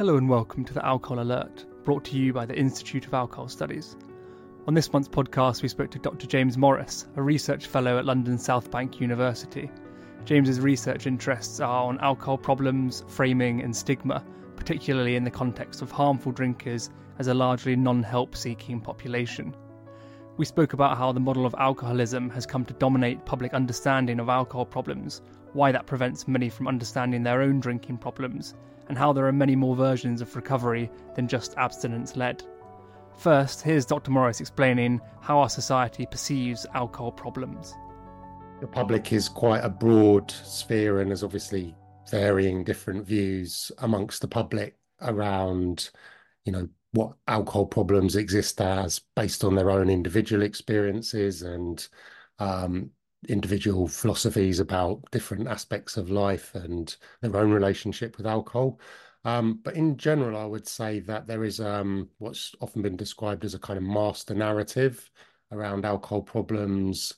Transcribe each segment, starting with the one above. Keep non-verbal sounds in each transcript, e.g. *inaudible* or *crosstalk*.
Hello and welcome to the Alcohol Alert, brought to you by the Institute of Alcohol Studies. On this month's podcast, we spoke to Dr. James Morris, a research fellow at London South Bank University. James's research interests are on alcohol problems, framing, and stigma, particularly in the context of harmful drinkers as a largely non help seeking population. We spoke about how the model of alcoholism has come to dominate public understanding of alcohol problems, why that prevents many from understanding their own drinking problems, and how there are many more versions of recovery than just abstinence led. First, here's Dr. Morris explaining how our society perceives alcohol problems. The public is quite a broad sphere and there's obviously varying different views amongst the public around, you know, what alcohol problems exist as based on their own individual experiences and um, individual philosophies about different aspects of life and their own relationship with alcohol. Um, but in general, I would say that there is um, what's often been described as a kind of master narrative around alcohol problems.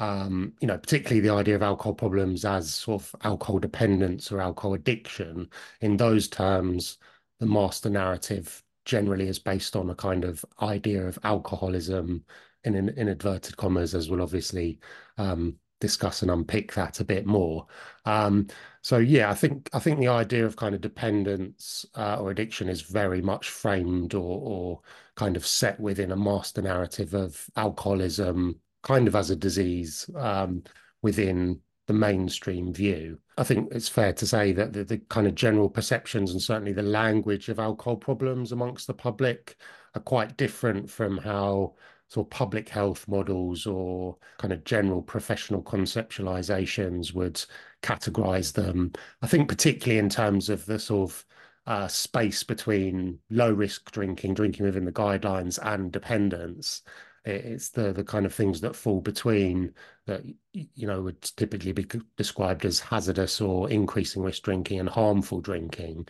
Um, you know, particularly the idea of alcohol problems as sort of alcohol dependence or alcohol addiction. In those terms, the master narrative generally is based on a kind of idea of alcoholism in, in, in inverted commas, as we'll obviously um, discuss and unpick that a bit more. Um, so yeah, I think I think the idea of kind of dependence uh, or addiction is very much framed or, or kind of set within a master narrative of alcoholism, kind of as a disease um, within the mainstream view. I think it's fair to say that the, the, kind of general perceptions and certainly the language of alcohol problems amongst the public are quite different from how sort of public health models or kind of general professional conceptualizations would categorize them. I think particularly in terms of the sort of uh, space between low risk drinking, drinking within the guidelines, and dependence it's the the kind of things that fall between that you know would typically be described as hazardous or increasing risk drinking and harmful drinking.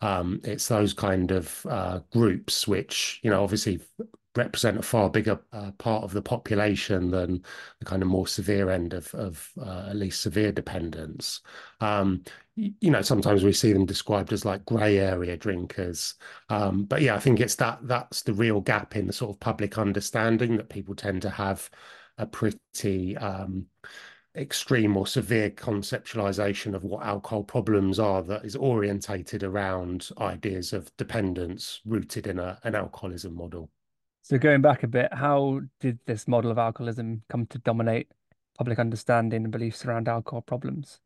Um, it's those kind of uh, groups which you know obviously represent a far bigger uh, part of the population than the kind of more severe end of, of uh, at least severe dependence. Um, you know, sometimes we see them described as like grey area drinkers. Um, but yeah, I think it's that that's the real gap in the sort of public understanding that people tend to have a pretty um, extreme or severe conceptualization of what alcohol problems are that is orientated around ideas of dependence rooted in a, an alcoholism model. So going back a bit, how did this model of alcoholism come to dominate public understanding and beliefs around alcohol problems?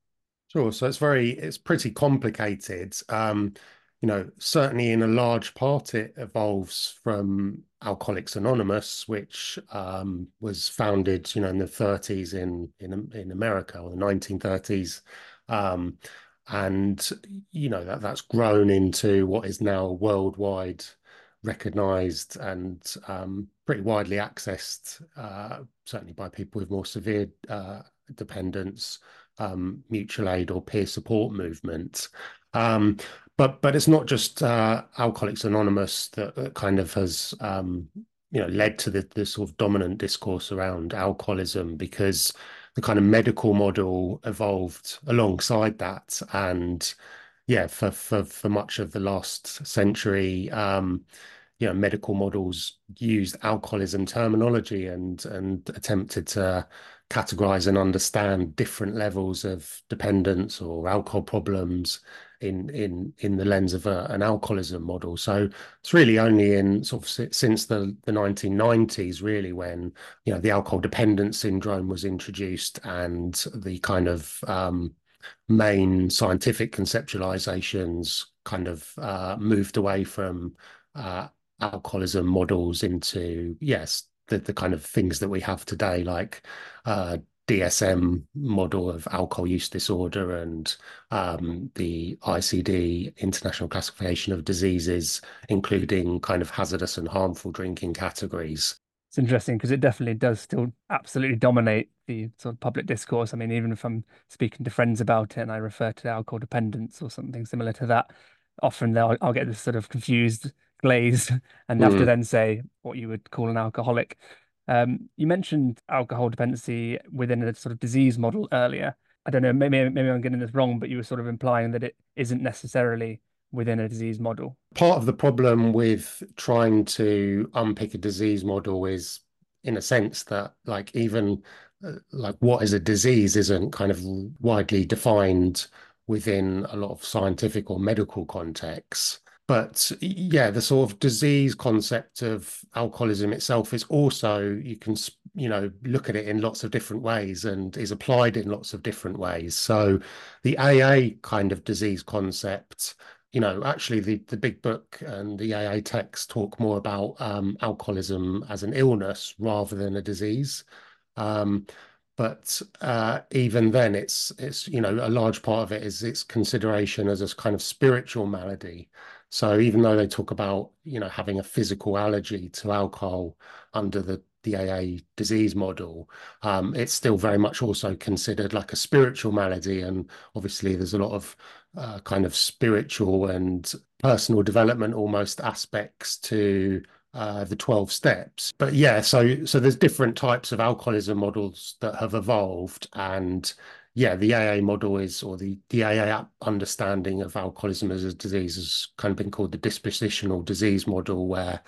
Sure. So it's very, it's pretty complicated. Um, you know, certainly in a large part, it evolves from Alcoholics Anonymous, which um, was founded, you know, in the 30s in in in America or the 1930s, um, and you know that that's grown into what is now a worldwide recognized and um, pretty widely accessed, uh, certainly by people with more severe uh, dependence um, mutual aid or peer support movement. Um, but but it's not just uh, Alcoholics Anonymous that, that kind of has um, you know led to the, the sort of dominant discourse around alcoholism because the kind of medical model evolved alongside that and yeah for for for much of the last century um, you know medical models used alcoholism terminology and and attempted to categorize and understand different levels of dependence or alcohol problems in in in the lens of a, an alcoholism model. So it's really only in sort of since the the 1990s really when you know the alcohol dependence syndrome was introduced and the kind of um, main scientific conceptualizations kind of uh, moved away from uh, alcoholism models into yes the, the kind of things that we have today, like uh, DSM model of alcohol use disorder and um, the ICD International Classification of Diseases, including kind of hazardous and harmful drinking categories. It's interesting because it definitely does still absolutely dominate the sort of public discourse. I mean, even if I'm speaking to friends about it and I refer to alcohol dependence or something similar to that, often I'll, I'll get this sort of confused glazed *laughs* and mm. have to mm. then say what you would call an alcoholic. Um, you mentioned alcohol dependency within a sort of disease model earlier. I don't know, maybe maybe I'm getting this wrong, but you were sort of implying that it isn't necessarily within a disease model? Part of the problem with trying to unpick a disease model is, in a sense, that like even like what is a disease isn't kind of widely defined within a lot of scientific or medical contexts. But yeah, the sort of disease concept of alcoholism itself is also, you can, you know, look at it in lots of different ways and is applied in lots of different ways. So the AA kind of disease concept, you know, actually the, the big book and the AA text talk more about um, alcoholism as an illness rather than a disease. Um, but uh, even then, it's it's you know a large part of it is its consideration as a kind of spiritual malady. So even though they talk about you know having a physical allergy to alcohol under the the AA disease model, um, it's still very much also considered like a spiritual malady. And obviously, there's a lot of uh, kind of spiritual and personal development almost aspects to uh, the 12 steps. But yeah, so so there's different types of alcoholism models that have evolved. And yeah, the AA model is, or the, the AA understanding of alcoholism as a disease has kind of been called the dispositional disease model, where,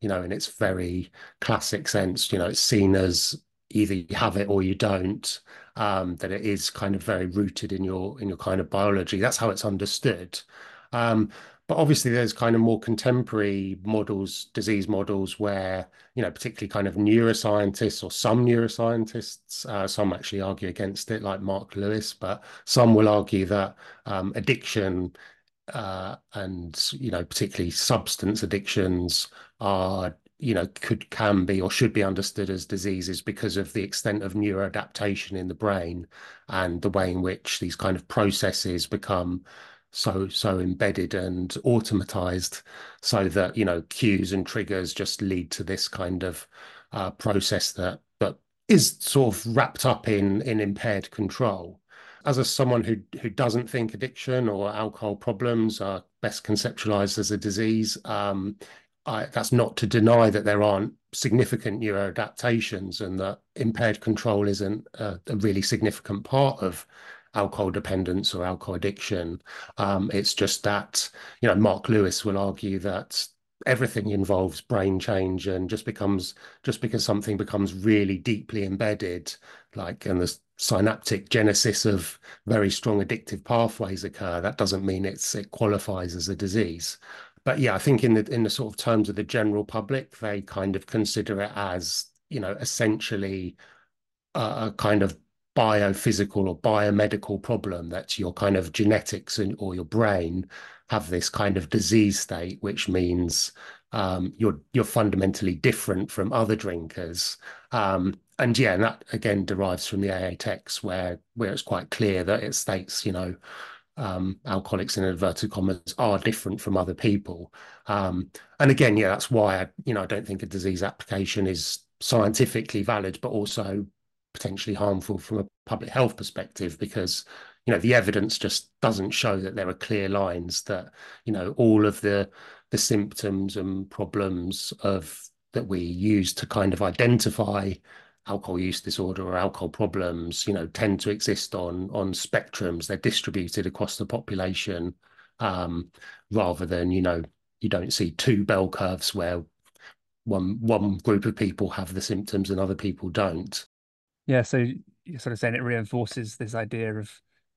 you know, in its very classic sense, you know, it's seen as either you have it or you don't. Um, that it is kind of very rooted in your in your kind of biology. That's how it's understood. Um, but obviously, there's kind of more contemporary models, disease models, where, you know, particularly kind of neuroscientists or some neuroscientists, uh, some actually argue against it, like Marc Lewis, but some will argue that um, addiction uh, and, you know, particularly substance addictions are you know could can be or should be understood as diseases because of the extent of neuroadaptation in the brain and the way in which these kind of processes become so so embedded and automatized so that you know cues and triggers just lead to this kind of uh, process that that is sort of wrapped up in in impaired control. As a someone who who doesn't think addiction or alcohol problems are best conceptualized as a disease um, I, that's not to deny that there aren't significant neuroadaptations and that impaired control isn't a, a really significant part of alcohol dependence or alcohol addiction. Um, it's just that, you know, Marc Lewis will argue that everything involves brain change and just becomes just because something becomes really deeply embedded like and the synaptic genesis of very strong addictive pathways occur that doesn't mean it's it qualifies as a disease but yeah i think in the in the sort of terms of the general public they kind of consider it as you know essentially a, a kind of biophysical or biomedical problem that your kind of genetics and, or your brain have this kind of disease state, which means um, you're you're fundamentally different from other drinkers. Um, and yeah, and that again derives from the AA text where where it's quite clear that it states, you know, um, alcoholics in inverted commas are different from other people. Um, and again, yeah, that's why I, you know I don't think a disease application is scientifically valid, but also potentially harmful from a public health perspective because you know the evidence just doesn't show that there are clear lines that you know all of the the symptoms and problems of that we use to kind of identify alcohol use disorder or alcohol problems you know tend to exist on on spectrums. They're distributed across the population um, rather than you know you don't see two bell curves where one one group of people have the symptoms and other people don't yeah, so you're sort of saying it reinforces this idea of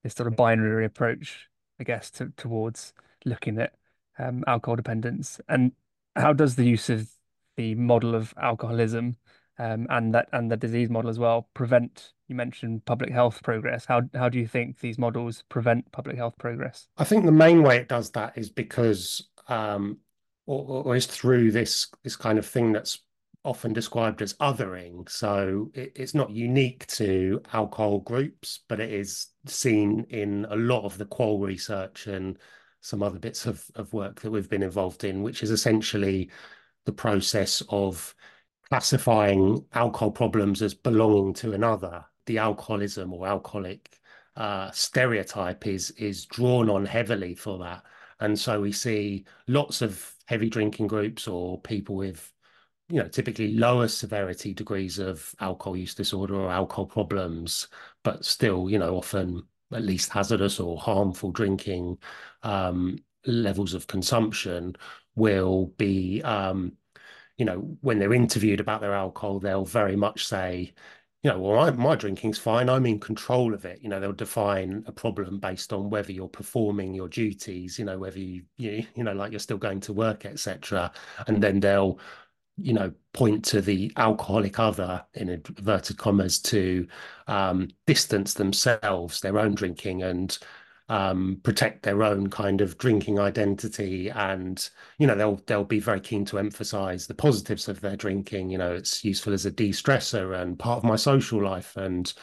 this sort of binary approach, I guess, to, towards looking at um, alcohol dependence. And how does the use of the model of alcoholism um, and that and the disease model as well prevent? You mentioned public health progress. How how do you think these models prevent public health progress? I think the main way it does that is because um, or, or is through this this kind of thing that's often described as othering. So it, it's not unique to alcohol groups, but it is seen in a lot of the qual research and some other bits of, of work that we've been involved in, which is essentially the process of classifying alcohol problems as belonging to another. The alcoholism or alcoholic uh, stereotype is is drawn on heavily for that. And so we see lots of heavy drinking groups or people with you know, typically lower severity degrees of alcohol use disorder or alcohol problems, but still, you know, often at least hazardous or harmful drinking um, levels of consumption will be um, you know, when they're interviewed about their alcohol, they'll very much say, you know, well, I, my drinking's fine. I'm in control of it. You know, they'll define a problem based on whether you're performing your duties. You know, whether you you, you know, like you're still going to work, etc. And then they'll, you know, point to the alcoholic other in inverted commas to um, distance themselves, their own drinking, and um, protect their own kind of drinking identity, and you know they'll they'll be very keen to emphasize the positives of their drinking. You know, it's useful as a de-stressor and part of my social life, and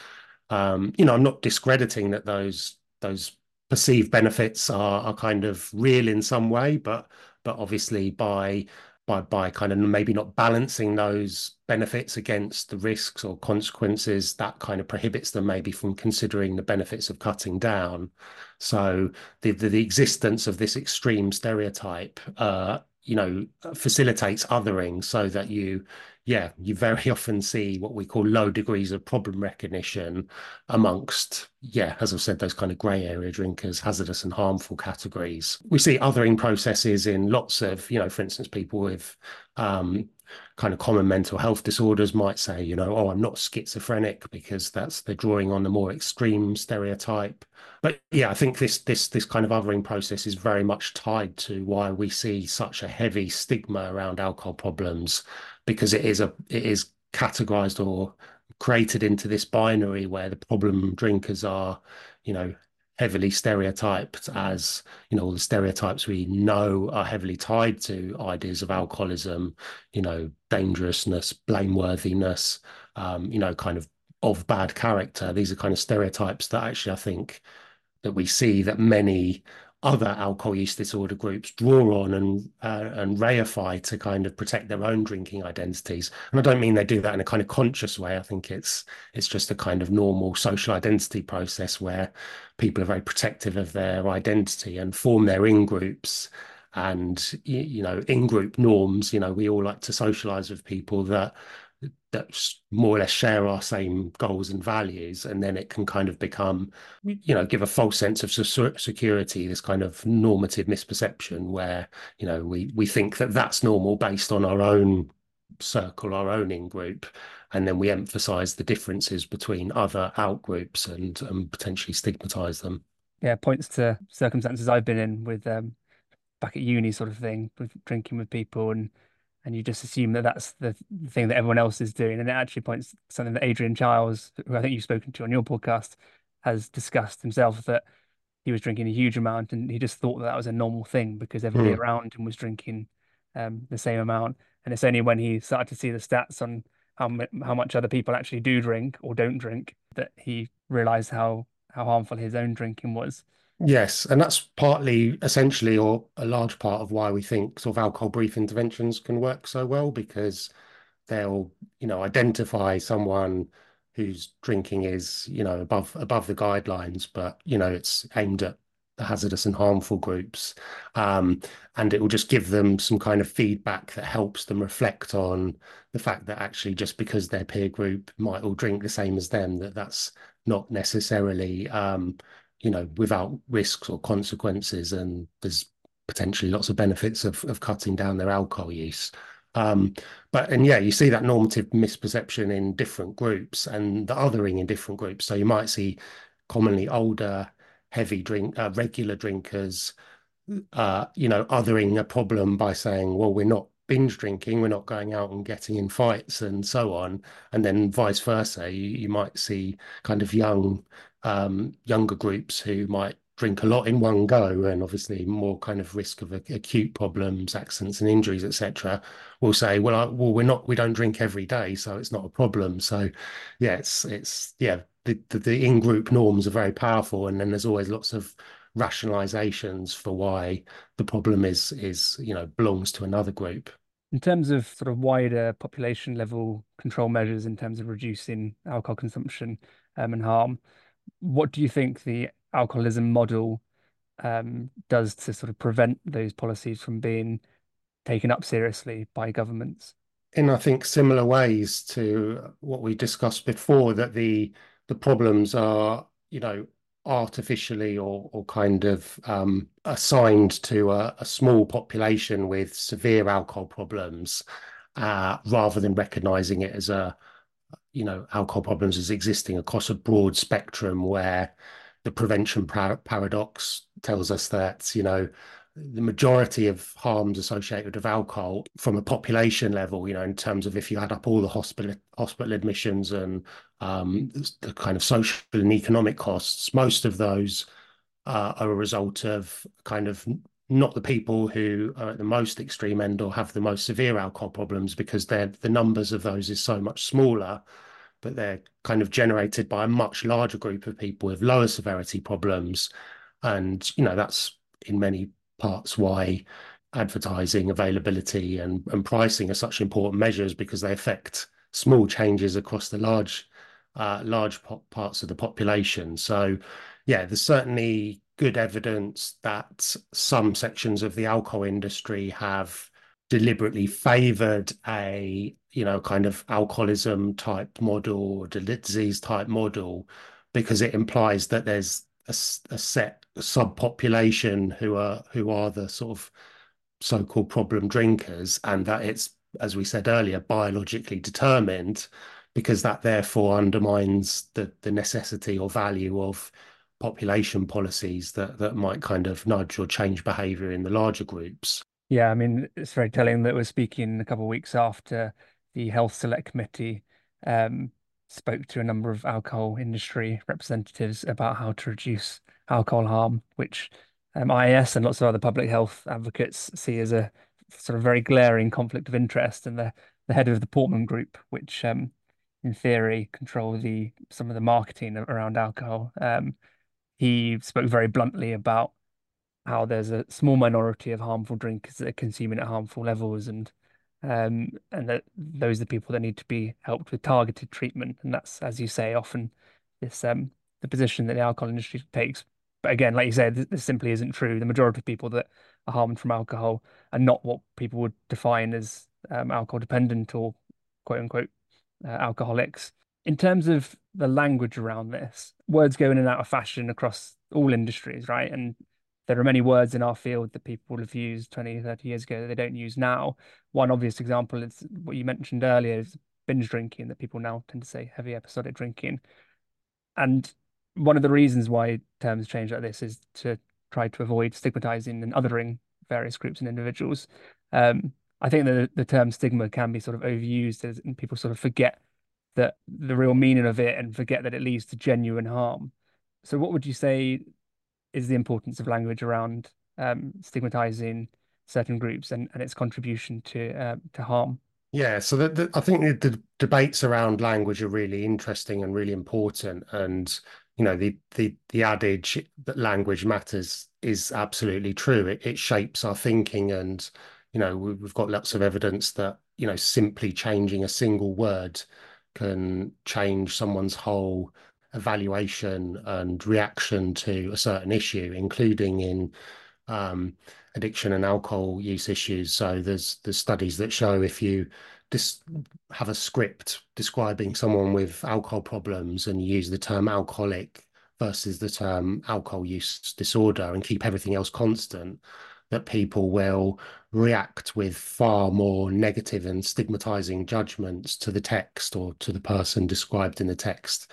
um, you know, I'm not discrediting that those those perceived benefits are are kind of real in some way, but but obviously by by by kind of maybe not balancing those benefits against the risks or consequences that kind of prohibits them maybe from considering the benefits of cutting down. So the the, the existence of this extreme stereotype uh you know facilitates othering so that you yeah, you very *laughs* often see what we call low degrees of problem recognition amongst, yeah, as I've said, those kind of grey area drinkers, hazardous and harmful categories. We see othering processes in lots of, you know, for instance, people with um, kind of common mental health disorders might say, you know, oh, I'm not schizophrenic because that's they're drawing on the more extreme stereotype. But yeah, I think this this this kind of othering process is very much tied to why we see such a heavy stigma around alcohol problems because it is a it is categorized or created into this binary where the problem drinkers are, you know, heavily stereotyped as you know all the stereotypes we know are heavily tied to ideas of alcoholism you know dangerousness blameworthiness um, you know kind of of bad character. These are kind of stereotypes that actually i think that we see that many other alcohol use disorder groups draw on and uh, and reify to kind of protect their own drinking identities. And I don't mean they do that in a kind of conscious way. I think it's it's just a kind of normal social identity process where people are very protective of their identity and form their in groups and you know in group norms. You know, we all like to socialize with people that that more or less share our same goals and values and then it can kind of become you know give a false sense of security this kind of normative misperception where you know we we think that that's normal based on our own circle our own in group and then we emphasize the differences between other out groups and, and potentially stigmatize them. Yeah points to circumstances i've been in with um back at uni sort of thing with drinking with people and and you just assume that that's the thing that everyone else is doing. And it actually points something that Adrian Chiles, who I think you've spoken to on your podcast, has discussed himself that he was drinking a huge amount and he just thought that, that was a normal thing because everybody mm. around him was drinking um, the same amount. And it's only when he started to see the stats on how how much other people actually do drink or don't drink that he realized how how harmful his own drinking was. Yes, and that's partly, essentially, or a large part of why we think sort of alcohol brief interventions can work so well because they'll, you know, identify someone whose drinking is, you know, above above the guidelines, but you know, it's aimed at the hazardous and harmful groups, um, and it will just give them some kind of feedback that helps them reflect on the fact that actually, just because their peer group might all drink the same as them, that that's not necessarily um, you know, without risks or consequences. And there's potentially lots of benefits of, of cutting down their alcohol use. Um, but and yeah, you see that normative misperception in different groups and the othering in different groups. So you might see commonly older, heavy drink, uh, regular drinkers, uh, you know, othering a problem by saying, well, we're not binge drinking, we're not going out and getting in fights and so on. And then vice versa, you, you might see kind of young um, younger groups who might drink a lot in one go and obviously more kind of risk of acute problems accidents and injuries etc will say well I, well we're not we don't drink every day so it's not a problem. So yeah it's it's yeah the, the, the in-group norms are very powerful and then there's always lots of rationalizations for why the problem is is you know belongs to another group. In terms of sort of wider population level control measures in terms of reducing alcohol consumption um, and harm what do you think the alcoholism model um, does to sort of prevent those policies from being taken up seriously by governments? In I think similar ways to what we discussed before, that the the problems are you know artificially or or kind of um, assigned to a, a, small population with severe alcohol problems, uh, rather than recognizing it as a you know alcohol problems as existing across a broad spectrum where the prevention par paradox tells us that you know the majority of harms associated with alcohol from a population level, you know, in terms of if you add up all the hospital hospital admissions and um, the kind of social and economic costs, most of those uh, are a result of kind of not the people who are at the most extreme end or have the most severe alcohol problems because they're the numbers of those is so much smaller but they're kind of generated by a much larger group of people with lower severity problems and you know that's in many parts why advertising availability and, and pricing are such important measures because they affect small changes across the large uh, large parts of the population. So, yeah, there's certainly good evidence that some sections of the alcohol industry have deliberately favored a you know kind of alcoholism type model or disease type model because it implies that there's a, a set subpopulation who are who are the sort of so-called problem drinkers and that it's as we said earlier biologically determined because that therefore undermines the the necessity or value of population policies that that might kind of nudge or change behavior in the larger groups yeah i mean it's very telling that we're speaking a couple of weeks after the health select committee um, spoke to a number of alcohol industry representatives about how to reduce alcohol harm, which um, IAS and lots of other public health advocates see as a sort of very glaring conflict of interest. And the, the head of the Portman Group, which um, in theory control the some of the marketing around alcohol, um, he spoke very bluntly about how there's a small minority of harmful drinkers that are consuming at harmful levels and um, and that those are the people that need to be helped with targeted treatment. And that's, as you say, often this um, the position that the alcohol industry takes. But again, like you said, this simply isn't true. The majority of people that are harmed from alcohol are not what people would define as um, alcohol dependent or quote unquote uh, alcoholics. In terms of the language around this, words go in and out of fashion across all industries, right? And there are many words in our field that people have used 20, 30 years ago that they don't use now. One obvious example is what you mentioned earlier is binge drinking, that people now tend to say heavy episodic drinking. And one of the reasons why terms change like this is to try to avoid stigmatizing and othering various groups and individuals. Um, I think that the term stigma can be sort of overused and people sort of forget that the real meaning of it and forget that it leads to genuine harm. So, what would you say is the importance of language around um, stigmatizing certain groups and, and its contribution to uh, to harm. Yeah, so the, the, I think the, the, debates around language are really interesting and really important. And you know, the the the adage that language matters is absolutely true. It, it shapes our thinking, and you know, we've got lots of evidence that you know simply changing a single word can change someone's whole evaluation and reaction to a certain issue, including in um, addiction and alcohol use issues. So there's there's studies that show if you just have a script describing someone with alcohol problems and use the term alcoholic versus the term alcohol use disorder and keep everything else constant, that people will react with far more negative and stigmatizing judgments to the text or to the person described in the text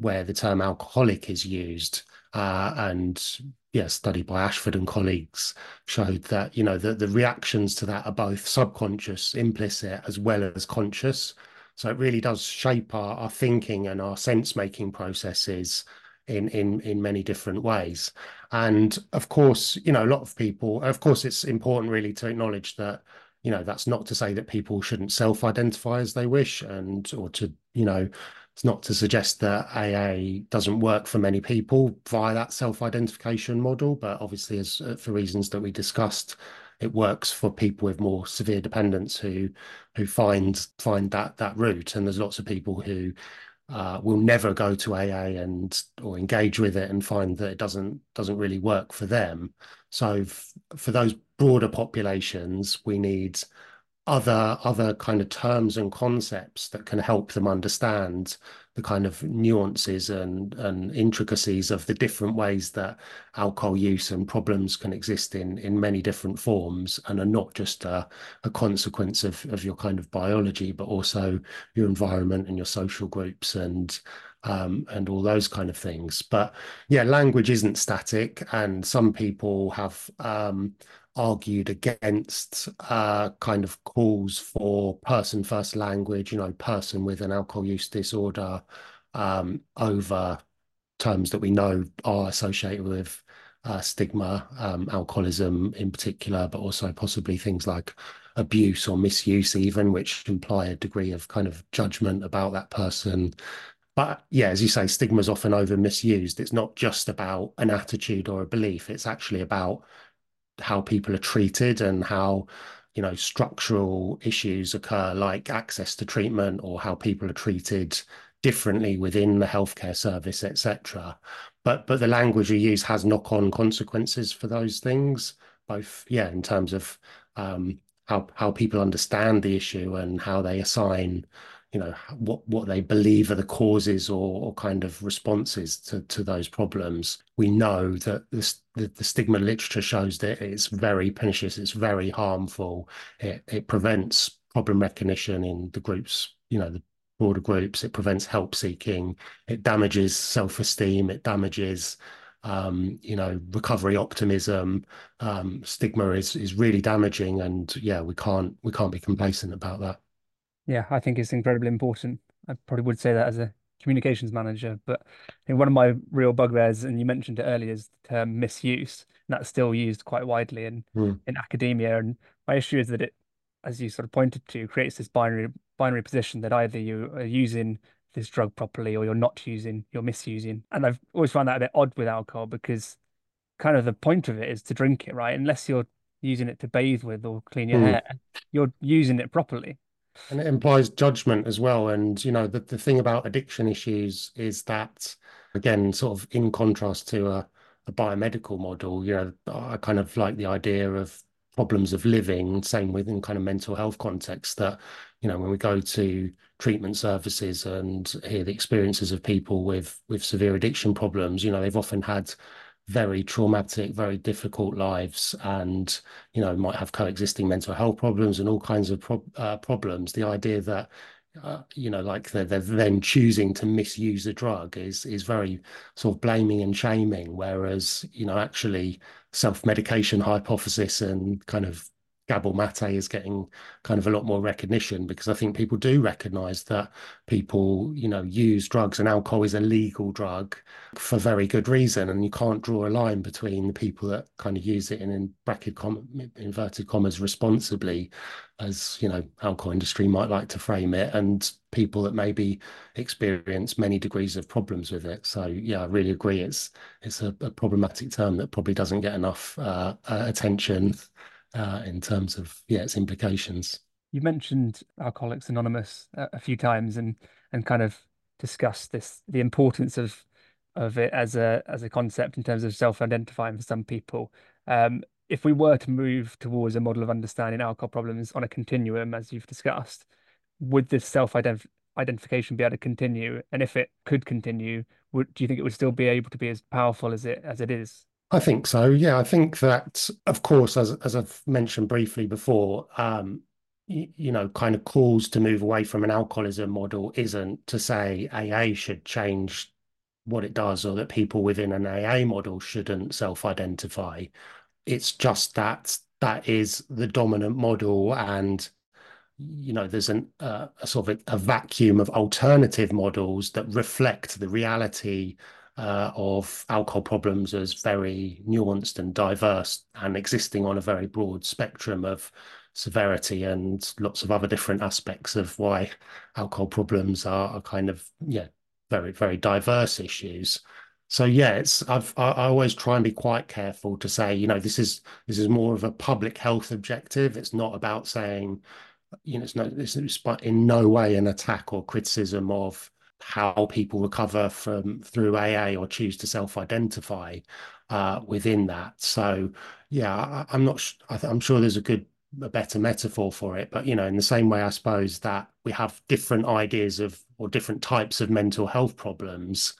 where the term alcoholic is used. Uh, and yeah, study by Ashford and colleagues showed that you know the, the reactions to that are both subconscious, implicit, as well as conscious. So it really does shape our, our thinking and our sense making processes in in in many different ways. And of course, you know, a lot of people. Of course, it's important really to acknowledge that you know that's not to say that people shouldn't self-identify as they wish and or to you know it's not to suggest that AA doesn't work for many people via that self-identification model, but obviously, as uh, for reasons that we discussed, it works for people with more severe dependence who who find find that that route. And there's lots of people who uh, will never go to AA and or engage with it and find that it doesn't doesn't really work for them. So for those broader populations, we need other other kind of terms and concepts that can help them understand the kind of nuances and and intricacies of the different ways that alcohol use and problems can exist in in many different forms and are not just a, a consequence of of your kind of biology but also your environment and your social groups and um, and all those kind of things. But yeah, language isn't static, and some people have um, argued against uh, kind of calls for person first language, you know, person with an alcohol use disorder um, over terms that we know are associated with uh, stigma, um, alcoholism in particular, but also possibly things like abuse or misuse, even, which imply a degree of kind of judgment about that person. But yeah, as you say, stigma is often over misused. It's not just about an attitude or a belief, it's actually about how people are treated and how you know structural issues occur like access to treatment or how people are treated differently within the healthcare service etc but but the language you use has knock-on consequences for those things both yeah in terms of um, how how people understand the issue and how they assign you know what what they believe are the causes or, or kind of responses to to those problems. We know that this, the, the stigma literature shows that it's very pernicious it's very harmful. It, it prevents problem recognition in the groups you know the broader groups. It prevents help seeking. It damages self-esteem. It damages um, you know, recovery optimism, um, stigma is is really damaging, and yeah, we can't we can't be complacent about that. Yeah, I think it's incredibly important. I probably would say that as a communications manager, but I think one of my real bugbears, and you mentioned it earlier, is the term misuse, and that's still used quite widely in mm. in academia. And my issue is that it, as you sort of pointed to, creates this binary binary position that either you are using this drug properly or you're not using, you're misusing. And I've always found that a bit odd with alcohol because kind of the point of it is to drink it, right? Unless you're using it to bathe with or clean your mm. hair, you're using it properly. And it implies judgment as well. And, you know, the, the thing about addiction issues is that, again, sort of in contrast to a, a biomedical model, you know, I kind of like the idea of problems of living, same within kind of mental health context that, you know, when we go to treatment services and hear the experiences of people with with severe addiction problems, you know, they've often had very traumatic, very difficult lives, and you know might have coexisting mental health problems and all kinds of pro- uh, problems. The idea that uh, you know, like they're, they're then choosing to misuse a drug is is very sort of blaming and shaming. Whereas you know, actually, self medication hypothesis and kind of Gabor Mate is getting kind of a lot more recognition because I think people do recognize that people, you know, use drugs and alcohol is a legal drug for very good reason. And you can't draw a line between the people that kind of use it in, in bracket com- inverted commas responsibly, as, you know, alcohol industry might like to frame it, and people that maybe experience many degrees of problems with it. So yeah, I really agree. It's it's a, a problematic term that probably doesn't get enough uh, uh, attention uh, in terms of yeah its implications. You mentioned Alcoholics Anonymous a, few times and and kind of discussed this the importance of of it as a as a concept in terms of self-identifying for some people. Um, if we were to move towards a model of understanding alcohol problems on a continuum, as you've discussed, would this self-identification be able to continue? And if it could continue, would do you think it would still be able to be as powerful as it as it is? I think so. Yeah, I think that, of course, as as I've mentioned briefly before, um, you, you know, kind of calls to move away from an alcoholism model isn't to say AA should change what it does or that people within an AA model shouldn't self-identify. It's just that that is the dominant model and you know there's an uh, a sort of a, a vacuum of alternative models that reflect the reality uh, of alcohol problems as very nuanced and diverse and existing on a very broad spectrum of severity and lots of other different aspects of why alcohol problems are, are kind of yeah very very diverse issues. So yeah it's I've, i I always try and be quite careful to say you know this is this is more of a public health objective. It's not about saying you know it's no this is in no way an attack or criticism of how people recover from through AA or choose to self-identify uh, within that. So, yeah, I, am not. I am sure there's a good a better metaphor for it. But you know, in the same way, I suppose that we have different ideas of or different types of mental health problems.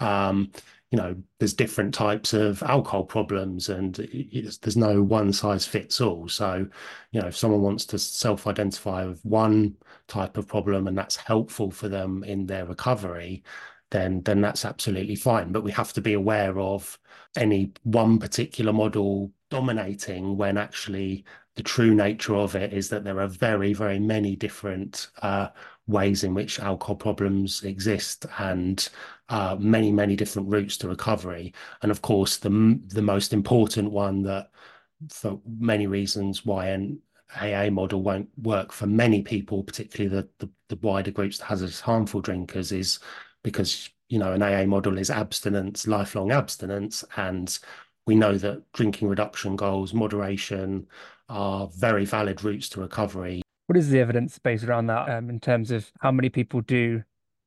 Um, you know, there's different types of alcohol problems, and there's no one size fits all. So, you know, if someone wants to self-identify with one type of problem and that's helpful for them in their recovery, then then that's absolutely fine. But we have to be aware of any one particular model dominating when actually the true nature of it is that there are very, very many different uh, ways in which alcohol problems exist and uh, many, many different routes to recovery. And of course, the the most important one that, for many reasons, why an AA model won't work for many people, particularly the the, the wider groups that hazardous harmful drinkers, is because you know an AA model is abstinence, lifelong abstinence, and we know that drinking reduction goals, moderation, are very valid routes to recovery. What is the evidence based around that um, in terms of how many people do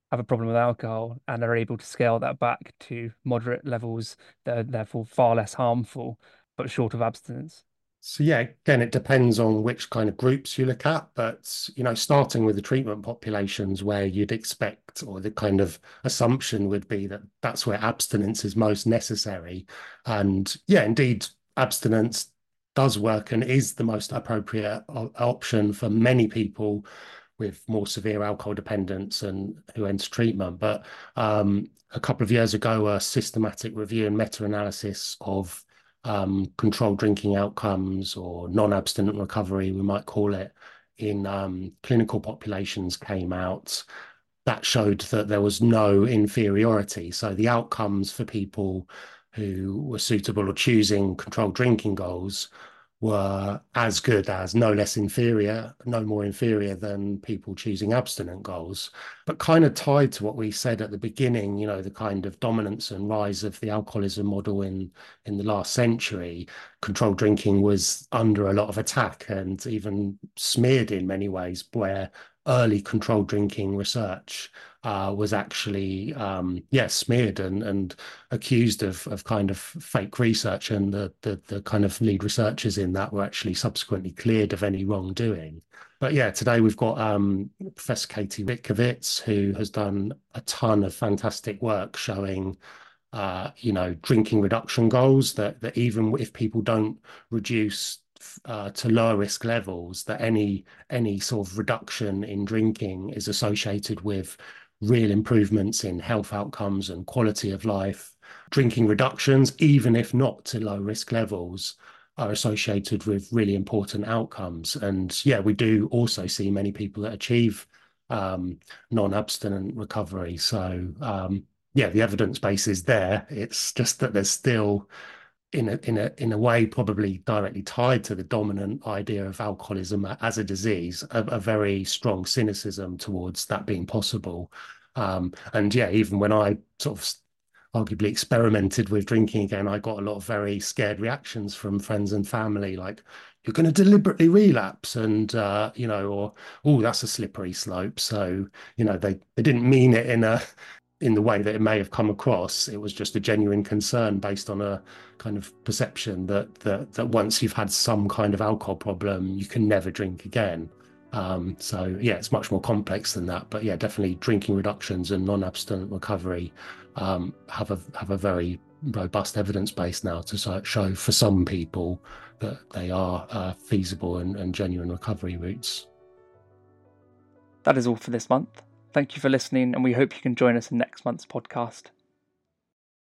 have a problem with alcohol and are able to scale that back to moderate levels that are therefore far less harmful but short of abstinence? So yeah, again, it depends on which kind of groups you look at, but you know, starting with the treatment populations where you'd expect, or the kind of assumption would be that that's where abstinence is most necessary, and yeah, indeed, abstinence does work and is the most appropriate option for many people with more severe alcohol dependence and who enter treatment. But um, a couple of years ago, a systematic review and meta-analysis of um, controlled drinking outcomes or non-abstinent recovery, we might call it, in um, clinical populations came out that showed that there was no inferiority. So the outcomes for people who were suitable or choosing controlled drinking goals were as good as, no less inferior, no more inferior than people choosing abstinent goals. But kind of tied to what we said at the beginning, you know, the kind of dominance and rise of the alcoholism model in in the last century, controlled drinking was under a lot of attack and even smeared in many ways, where early controlled drinking research uh, was actually um, yeah smeared and and accused of of kind of fake research, and the, the the kind of lead researchers in that were actually subsequently cleared of any wrongdoing. But yeah, today we've got um, Professor Katie Witkiewitz, who has done a ton of fantastic work showing uh, you know, drinking reduction goals that that even if people don't reduce uh, to lower risk levels, that any any sort of reduction in drinking is associated with real improvements in health outcomes and quality of life. Drinking reductions, even if not to low risk levels, are associated with really important outcomes. And yeah, we do also see many people that achieve um, non-abstinent recovery. So um, yeah, the evidence base is there. It's just that there's still in a in a in a way probably directly tied to the dominant idea of alcoholism as a disease, a, a very strong cynicism towards that being possible. Um, and yeah, even when I sort of arguably experimented with drinking again, I got a lot of very scared reactions from friends and family, like you're going to deliberately relapse, and uh, you know, or oh, that's a slippery slope. So you know, they they didn't mean it in a in the way that it may have come across. It was just a genuine concern based on a kind of perception that that that once you've had some kind of alcohol problem, you can never drink again. Um, so yeah, it's much more complex than that. But yeah, definitely drinking reductions and non-abstinent recovery um, have a have a very robust evidence base now to show for some people that they are uh, feasible and, and genuine recovery routes. That is all for this month. Thank you for listening, and we hope you can join us in next month's podcast.